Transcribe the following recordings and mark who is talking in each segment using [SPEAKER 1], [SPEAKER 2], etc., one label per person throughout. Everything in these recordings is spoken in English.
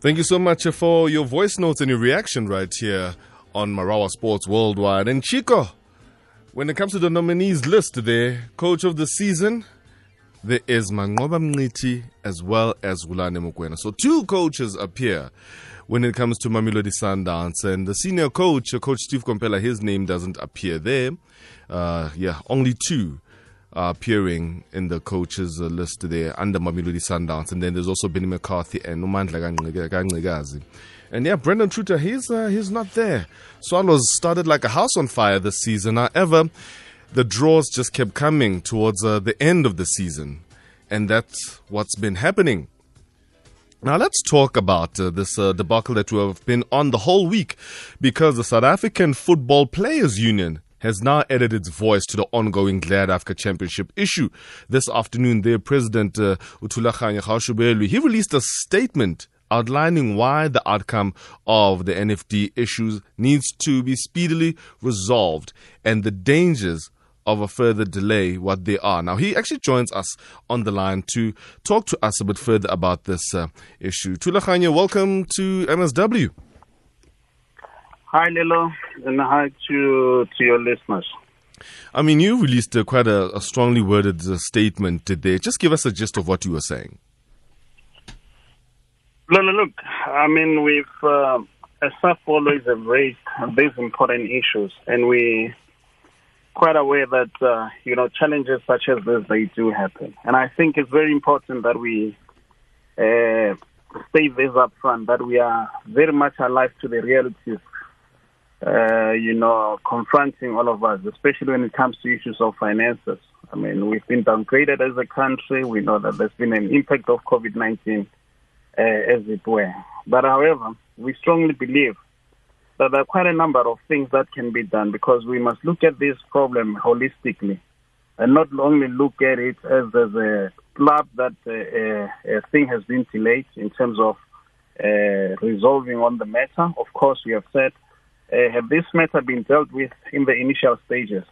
[SPEAKER 1] Thank you so much for your voice notes and your reaction right here on Marawa Sports Worldwide. And Chico, when it comes to the nominees list there, coach of the season, there is Manqoba Mngqithi as well as Rulani Mokwena. So two coaches appear when it comes to Mamelodi Sundowns. And the senior coach, Coach Steve Komphela, his name doesn't appear there. Uh, yeah, only two are appearing in the coaches list there under Mamelodi Sundowns. And then there's also Benni McCarthy and Nomandla Gangqikazi. And yeah, Brandon Truter, he's, uh, he's not there. Swallows started like a house on fire this season. However, the draws just kept coming towards uh, the end of the season. And that's what's been happening. Now let's talk about uh, this uh, debacle that we have been on the whole week because the South African Football Players Union has now added its voice to the ongoing Glad Africa Championship issue. This afternoon, their president, uh, Thulaganyo he released a statement outlining why the outcome of the NFD issues needs to be speedily resolved and the dangers of a further delay what they are. Now, he actually joins us on the line to talk to us a bit further about this uh, issue. Thulaganyo, welcome to MSW.
[SPEAKER 2] Hi, Lilo, and hi to, to your listeners.
[SPEAKER 1] I mean, you released uh, quite a, a, strongly worded uh, statement today. Just give us a gist of what you were saying.
[SPEAKER 2] Lolo, look, I mean, we've, uh, as SAF always have raised these important issues, and we quite aware that uh, you know challenges such as this they do happen, and I think it's very important that we uh, state this up front that we are very much alive to the realities. Uh, you know, confronting all of us, especially when it comes to issues of finances. I mean, we've been downgraded as a country. We know that there's been an impact of COVID 19, uh, as it were. But however, we strongly believe that there are quite a number of things that can be done because we must look at this problem holistically and not only look at it as, as a club that uh, a thing has been delayed in terms of uh, resolving on the matter. Of course, we have said, uh, had this matter been dealt with in the initial stages,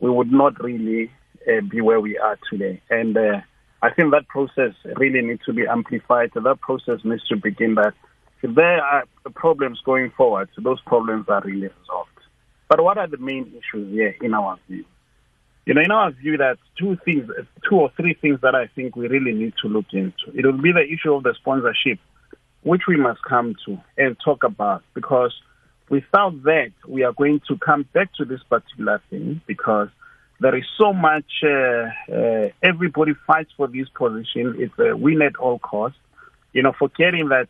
[SPEAKER 2] we would not really uh, be where we are today. And uh, I think that process really needs to be amplified. That process needs to begin that if there are problems going forward, those problems are really resolved. But what are the main issues here in our view? You know, in our view, that two things, two or three things that I think we really need to look into. It will be the issue of the sponsorship, which we must come to and talk about, because without that, we are going to come back to this particular thing because there is so much. Uh, uh, everybody fights for this position. It's a win at all costs. You know, forgetting that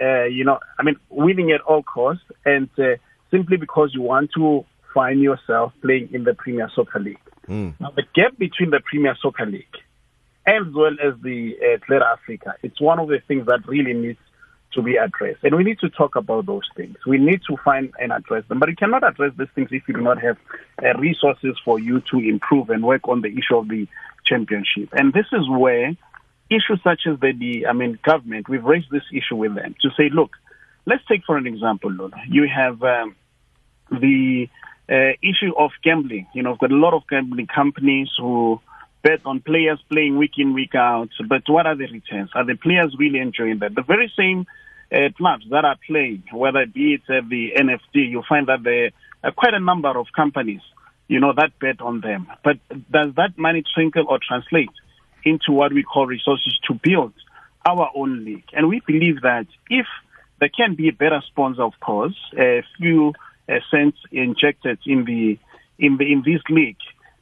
[SPEAKER 2] uh, you know, I mean, winning at all costs, and uh, simply because you want to find yourself playing in the Premier Soccer League. Mm. Now, the gap between the Premier Soccer League as well as the uh, Africa, it's one of the things that really needs to be addressed. And we need to talk about those things. We need to find and address them. But you cannot address these things if you do not have uh, resources for you to improve and work on the issue of the championship. And this is where issues such as the, the, I mean, government, we've raised this issue with them to say, look, let's take for an example, Lola. You have um, the uh, issue of gambling. You know, we've got a lot of gambling companies who bet on players playing week in, week out. But what are the returns? Are the players really enjoying that? The very same clubs that are playing, whether it be it at the NFD, you find that there are quite a number of companies, you know, that bet on them. But does that money trickle or translate into what we call resources to build our own league. And we believe that if there can be a better sponsor, of course, a few uh, cents injected in the in the in this league,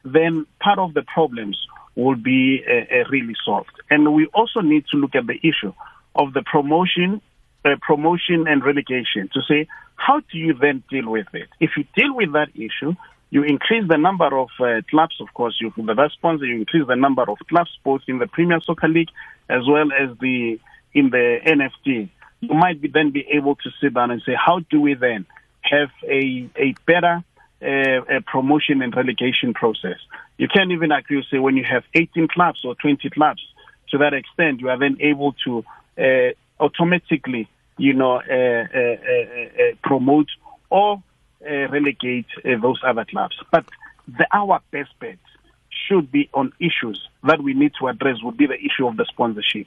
[SPEAKER 2] then part of the problems will be uh, uh, really solved. And we also need to look at the issue of the promotion, uh, promotion and relegation to say how do you then deal with it? If you deal with that issue, you increase the number of uh, clubs, of course, you the sponsor, you increase the number of clubs both in the Premier Soccer League as well as the in the NFD. You might be, then be able to sit down and say, how do we then have a a better uh, a promotion and relegation process? You can't even agree say when you have 18 clubs or 20 clubs. To that extent, you are then able to uh, automatically, you know, uh, uh, uh promote or relegate those other clubs. But the, our best bet should be on issues that we need to address would be the issue of the sponsorship.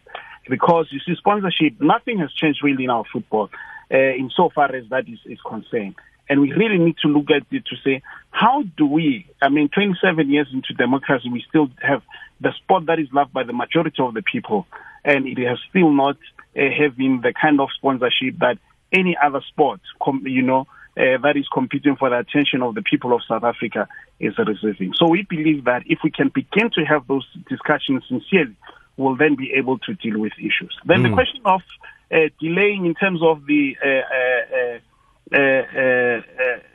[SPEAKER 2] Because you see, sponsorship, nothing has changed really in our football uh, insofar as that is, is concerned. And we really need to look at it to say, how do we, I mean, 27 years into democracy, we still have the sport that is loved by the majority of the people. And it has still not having the kind of sponsorship that any other sport, you know, uh, that is competing for the attention of the people of South Africa is receiving. So we believe that if we can begin to have those discussions sincerely, we'll then be able to deal with issues. Then mm. the question of uh, delaying in terms of the uh, uh, uh uh, uh,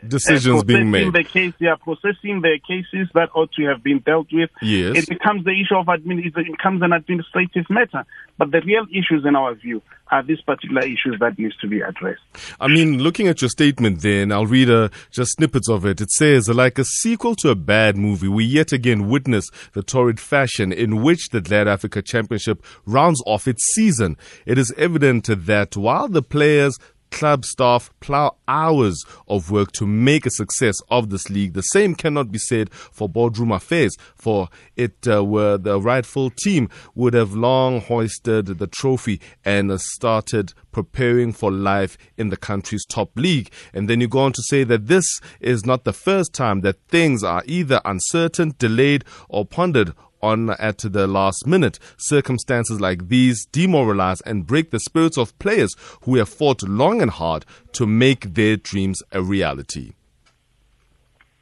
[SPEAKER 1] decisions being made.
[SPEAKER 2] The case, yeah, processing the cases that ought to have been dealt with.
[SPEAKER 1] Yes.
[SPEAKER 2] It becomes the issue of admin. It becomes an administrative matter. But the real issues, in our view, are these particular issues that needs to be addressed.
[SPEAKER 1] I mean, looking at your statement, then I'll read uh, just snippets of it. It says, like a sequel to a bad movie, we yet again witness the torrid fashion in which the Glad Africa Championship rounds off its season. It is evident that while the players club staff plow hours of work to make a success of this league. The same cannot be said for boardroom affairs, for it uh, were the rightful team would have long hoisted the trophy and started preparing for life in the country's top league. And then you go on to say that this is not the first time that things are either uncertain, delayed, or pondered on at the last minute. Circumstances like these demoralize and break the spirits of players who have fought long and hard to make their dreams a reality.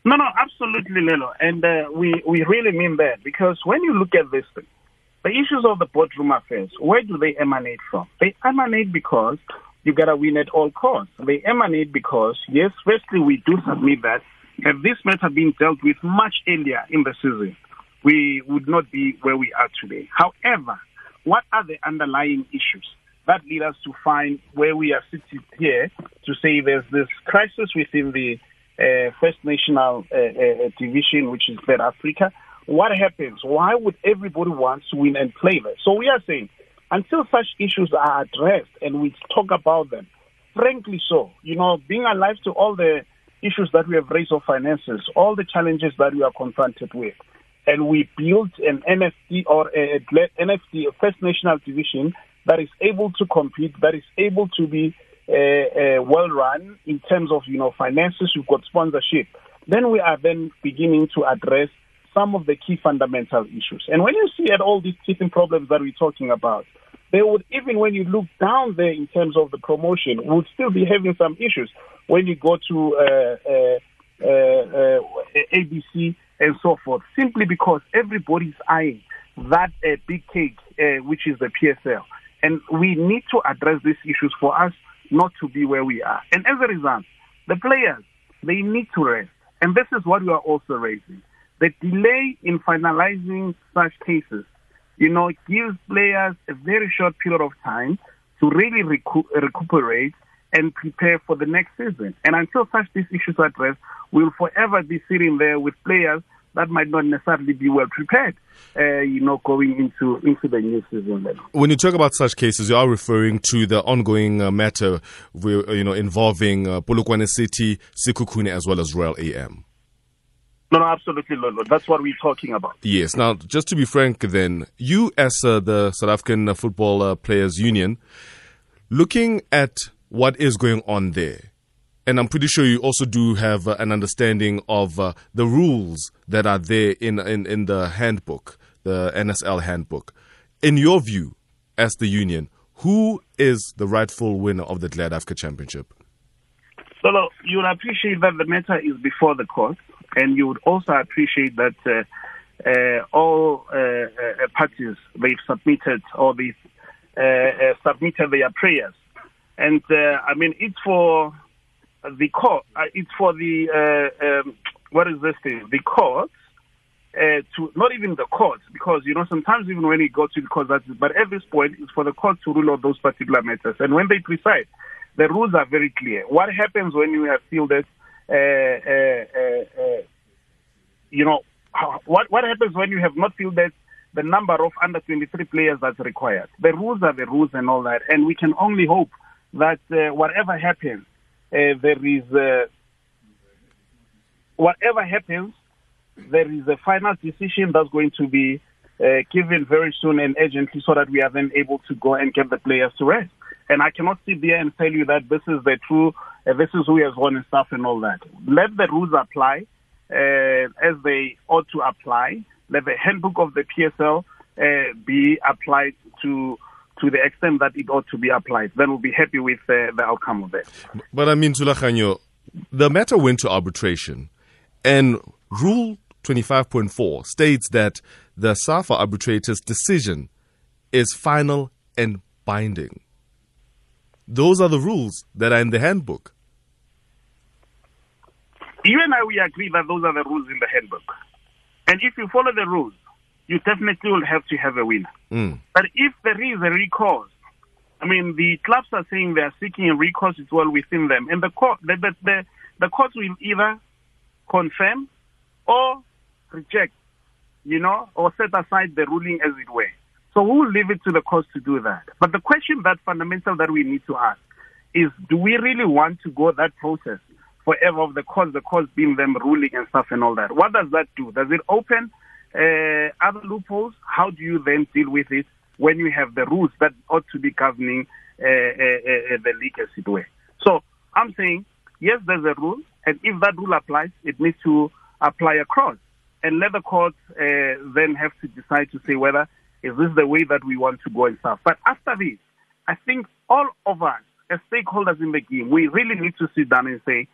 [SPEAKER 2] No, no, absolutely, Lelo. And uh, we, we really mean that because when you look at this thing, the issues of the boardroom affairs, where do they emanate from? They emanate because you got to win at all costs. They emanate because, yes, firstly, we do submit that have this matter been dealt with much earlier in the season, we would not be where we are today. However, what are the underlying issues that lead us to find where we are sitting here to say there's this crisis within the uh, First National uh, uh, Division, which is South Africa? What happens? Why would everybody want to win and play there? So we are saying until such issues are addressed and we talk about them, frankly so, you know, being alive to all the issues that we have raised of finances, all the challenges that we are confronted with, and we built an NFD or a, NFD, a First National Division, that is able to compete, that is able to be uh, uh, well run in terms of you know finances. We've got sponsorship. Then we are then beginning to address some of the key fundamental issues. And when you see at all these teething problems that we're talking about, they would even when you look down there in terms of the promotion, would still be having some issues. When you go to uh, uh, uh, uh ABC and so forth, simply because everybody's eyeing that uh, big cake, uh, which is the PSL. And we need to address these issues for us not to be where we are. And as a result, the players, they need to rest. And this is what we are also raising. The delay in finalizing such cases, you know, gives players a very short period of time to really recu- recuperate and prepare for the next season. And until such these issues are addressed, we'll forever be sitting there with players that might not necessarily be well prepared, uh, you know, going into into the new season.
[SPEAKER 1] When you talk about such cases, you are referring to the ongoing uh, matter, you know, involving uh, Polokwane City, Sekhukhune, as well as Royal AM.
[SPEAKER 2] No, no, absolutely, Lolo. That's what we're talking about.
[SPEAKER 1] Yes. Now, just to be frank, then, you as uh, the South African Football uh, Players Union, looking at what is going on there, and I'm pretty sure you also do have uh, an understanding of uh, the rules that are there in, in, in the handbook, the NSL handbook. In your view, as the union, who is the rightful winner of the Glad Africa Championship?
[SPEAKER 2] Look, you would appreciate that the matter is before the court, and you would also appreciate that uh, uh all uh, uh, parties they've submitted or they've submitted their prayers, and I mean it's for the court, uh, it's for the, uh, um, what is this thing? The courts, uh, to, not even the courts, because, you know, sometimes even when you go to the courts, but at this point, it's for the court to rule on those particular matters. And when they preside, the rules are very clear. What happens when you have fielded, uh, uh, uh, you know, what, what happens when you have not fielded the number of under 23 players that's required? The rules are the rules and all that. And we can only hope that whatever happens, uh, there is uh, whatever happens, there is a final decision that's going to be uh, given very soon and urgently so that we are then able to go and get the players to rest. And I cannot sit there and tell you that this is the true, uh, this is who has won and stuff and all that. Let the rules apply uh, as they ought to apply. Let the handbook of the PSL uh, be applied to to the extent that it ought to be applied. Then we'll be happy with uh, the outcome of it.
[SPEAKER 1] But I mean, Thulaganyo, the matter went to arbitration, and Rule 25.4 states that the SAFA arbitrator's decision is final and binding. Those are the rules that are in the handbook.
[SPEAKER 2] You and I, we agree that those are the rules in the handbook. And if you follow the rules, you definitely will have to have a winner.
[SPEAKER 1] Mm.
[SPEAKER 2] But if there is a recourse, I mean, the clubs are saying they are seeking a recourse as well within them, and the court, the, the, the, the court will either confirm or reject, you know, or set aside the ruling as it were. So we will leave it to the courts to do that. But the question that fundamental that we need to ask is, do we really want to go that process forever of the courts, the courts being them ruling and stuff and all that? What does that do? Does it open uh, other loopholes? How do you then deal with it when you have the rules that ought to be governing uh, uh, uh the league as it were? So I'm saying, yes, there's a rule, and if that rule applies, it needs to apply across. And let the courts uh, then have to decide to say whether is this the way that we want to go and stuff. But after this, I think all of us as stakeholders in the game, we really need to sit down and say,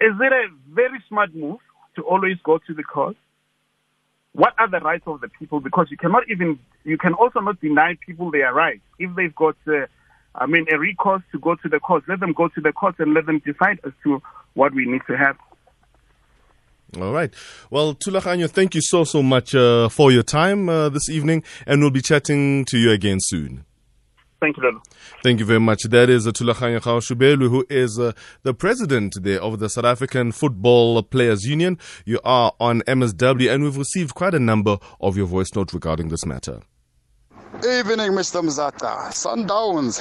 [SPEAKER 2] is it a very smart move to always go to the courts? What are the rights of the people? Because you cannot even, you can also not deny people their rights. If they've got, uh, I mean, a recourse to go to the courts, let them go to the courts and let them decide as to what we need to have.
[SPEAKER 1] All right. Well, Thulaganyo, thank you so, so much uh, for your time uh, this evening, and we'll be chatting to you again soon.
[SPEAKER 2] Thank you, Lolo.
[SPEAKER 1] Thank you very much. That is Thulaganyo Gaoshubelwe, who is uh, the president there of the South African Football Players Union. You are on MSW, and we've received quite a number of your voice notes regarding this matter.
[SPEAKER 3] Evening, Mr. Mzaca. Sundowns,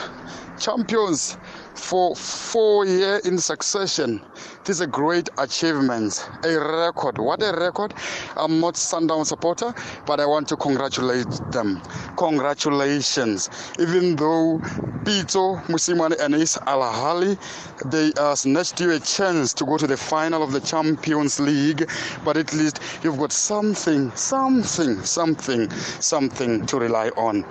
[SPEAKER 3] champions for four years in succession. This is a great achievement, a record. What a record! I'm not Sundown supporter, but I want to congratulate them. Congratulations. Even though Pitso, Mosimane, and his Al Ahly, they uh, snatched you a chance to go to the final of the Champions League, but at least you've got something, something, something, something to rely on.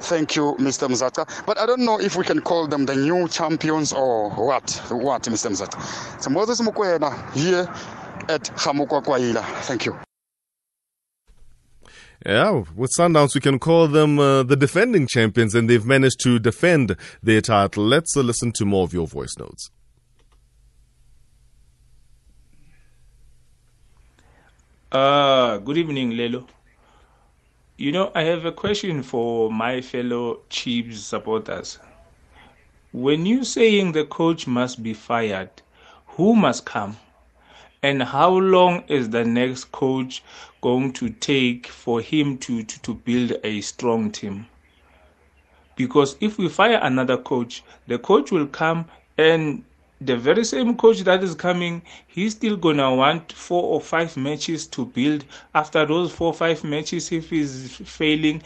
[SPEAKER 3] Thank you, Mr. Mzaca. But I don't know if we can call them the new champions or what. What, Mr. Mzaca? So Moses Mukwena here at Hamukwa Thank you.
[SPEAKER 1] Yeah, with Sundowns, we can call them uh, the defending champions, and they've managed to defend their title. Let's uh, listen to more of your voice notes.
[SPEAKER 4] Uh, good evening, Lelo. You know, I have a question for my fellow Chiefs supporters. When you saying the coach must be fired, who must come? And how long is the next coach going to take for him to, to, to build a strong team? Because if we fire another coach, the coach will come and the very same coach that is coming, he's still gonna want four or five matches to build. After those four or five matches, if he's failing,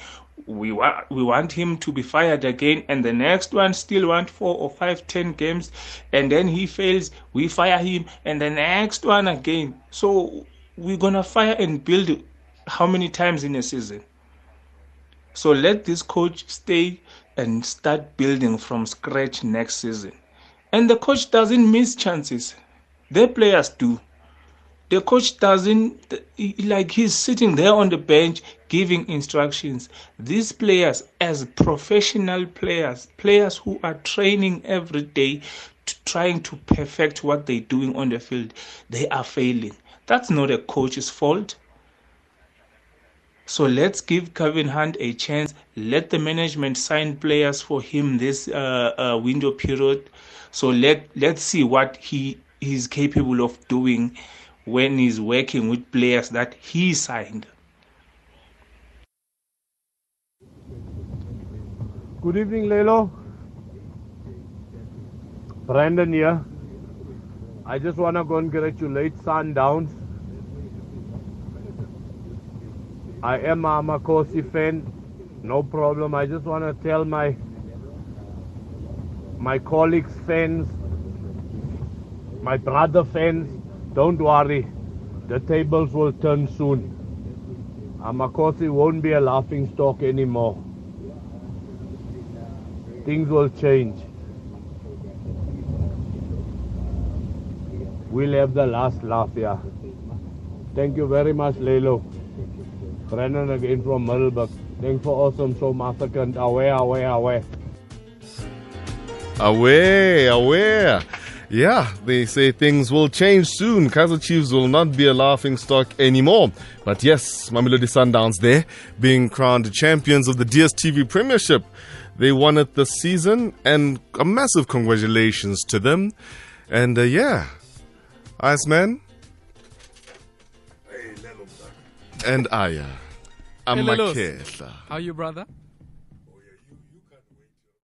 [SPEAKER 4] we want we want him to be fired again, and the next one still want four or five, ten games, and then he fails, we fire him, and the next one again. So we're gonna fire and build how many times in a season? So let this coach stay and start building from scratch next season. And the coach doesn't miss chances. The players do. The coach doesn't, like, he's sitting there on the bench giving instructions. These players, as professional players, players who are training every day, to, trying to perfect what they're doing on the field, they are failing. That's not a coach's fault. So let's give Gavin Hunt a chance. Let the management sign players for him this uh, uh, window period. So let let's see what he is capable of doing when he's working with players that he signed.
[SPEAKER 5] Good evening, Lelo. Brandon here. I just want to congratulate Sundowns I am a Makosi fan. No problem. I just want to tell my my colleagues, fans, my brother fans, don't worry. The tables will turn soon. Amakhosi won't be a laughing stock anymore. Things will change. We'll have the last laugh here. Thank you very much, Lelo. Brennan again from Middelburg. Thanks for awesome show, Massacre. Away, away, away.
[SPEAKER 1] Away, away. Yeah, they say things will change soon. Kaizer Chiefs will not be a laughing stock anymore. But yes, Mamelodi Sundowns there being crowned champions of the DSTV Premiership. They won it this season and a massive congratulations to them. And uh, yeah, Iceman and Aya. Amakehla.
[SPEAKER 6] How you, brother?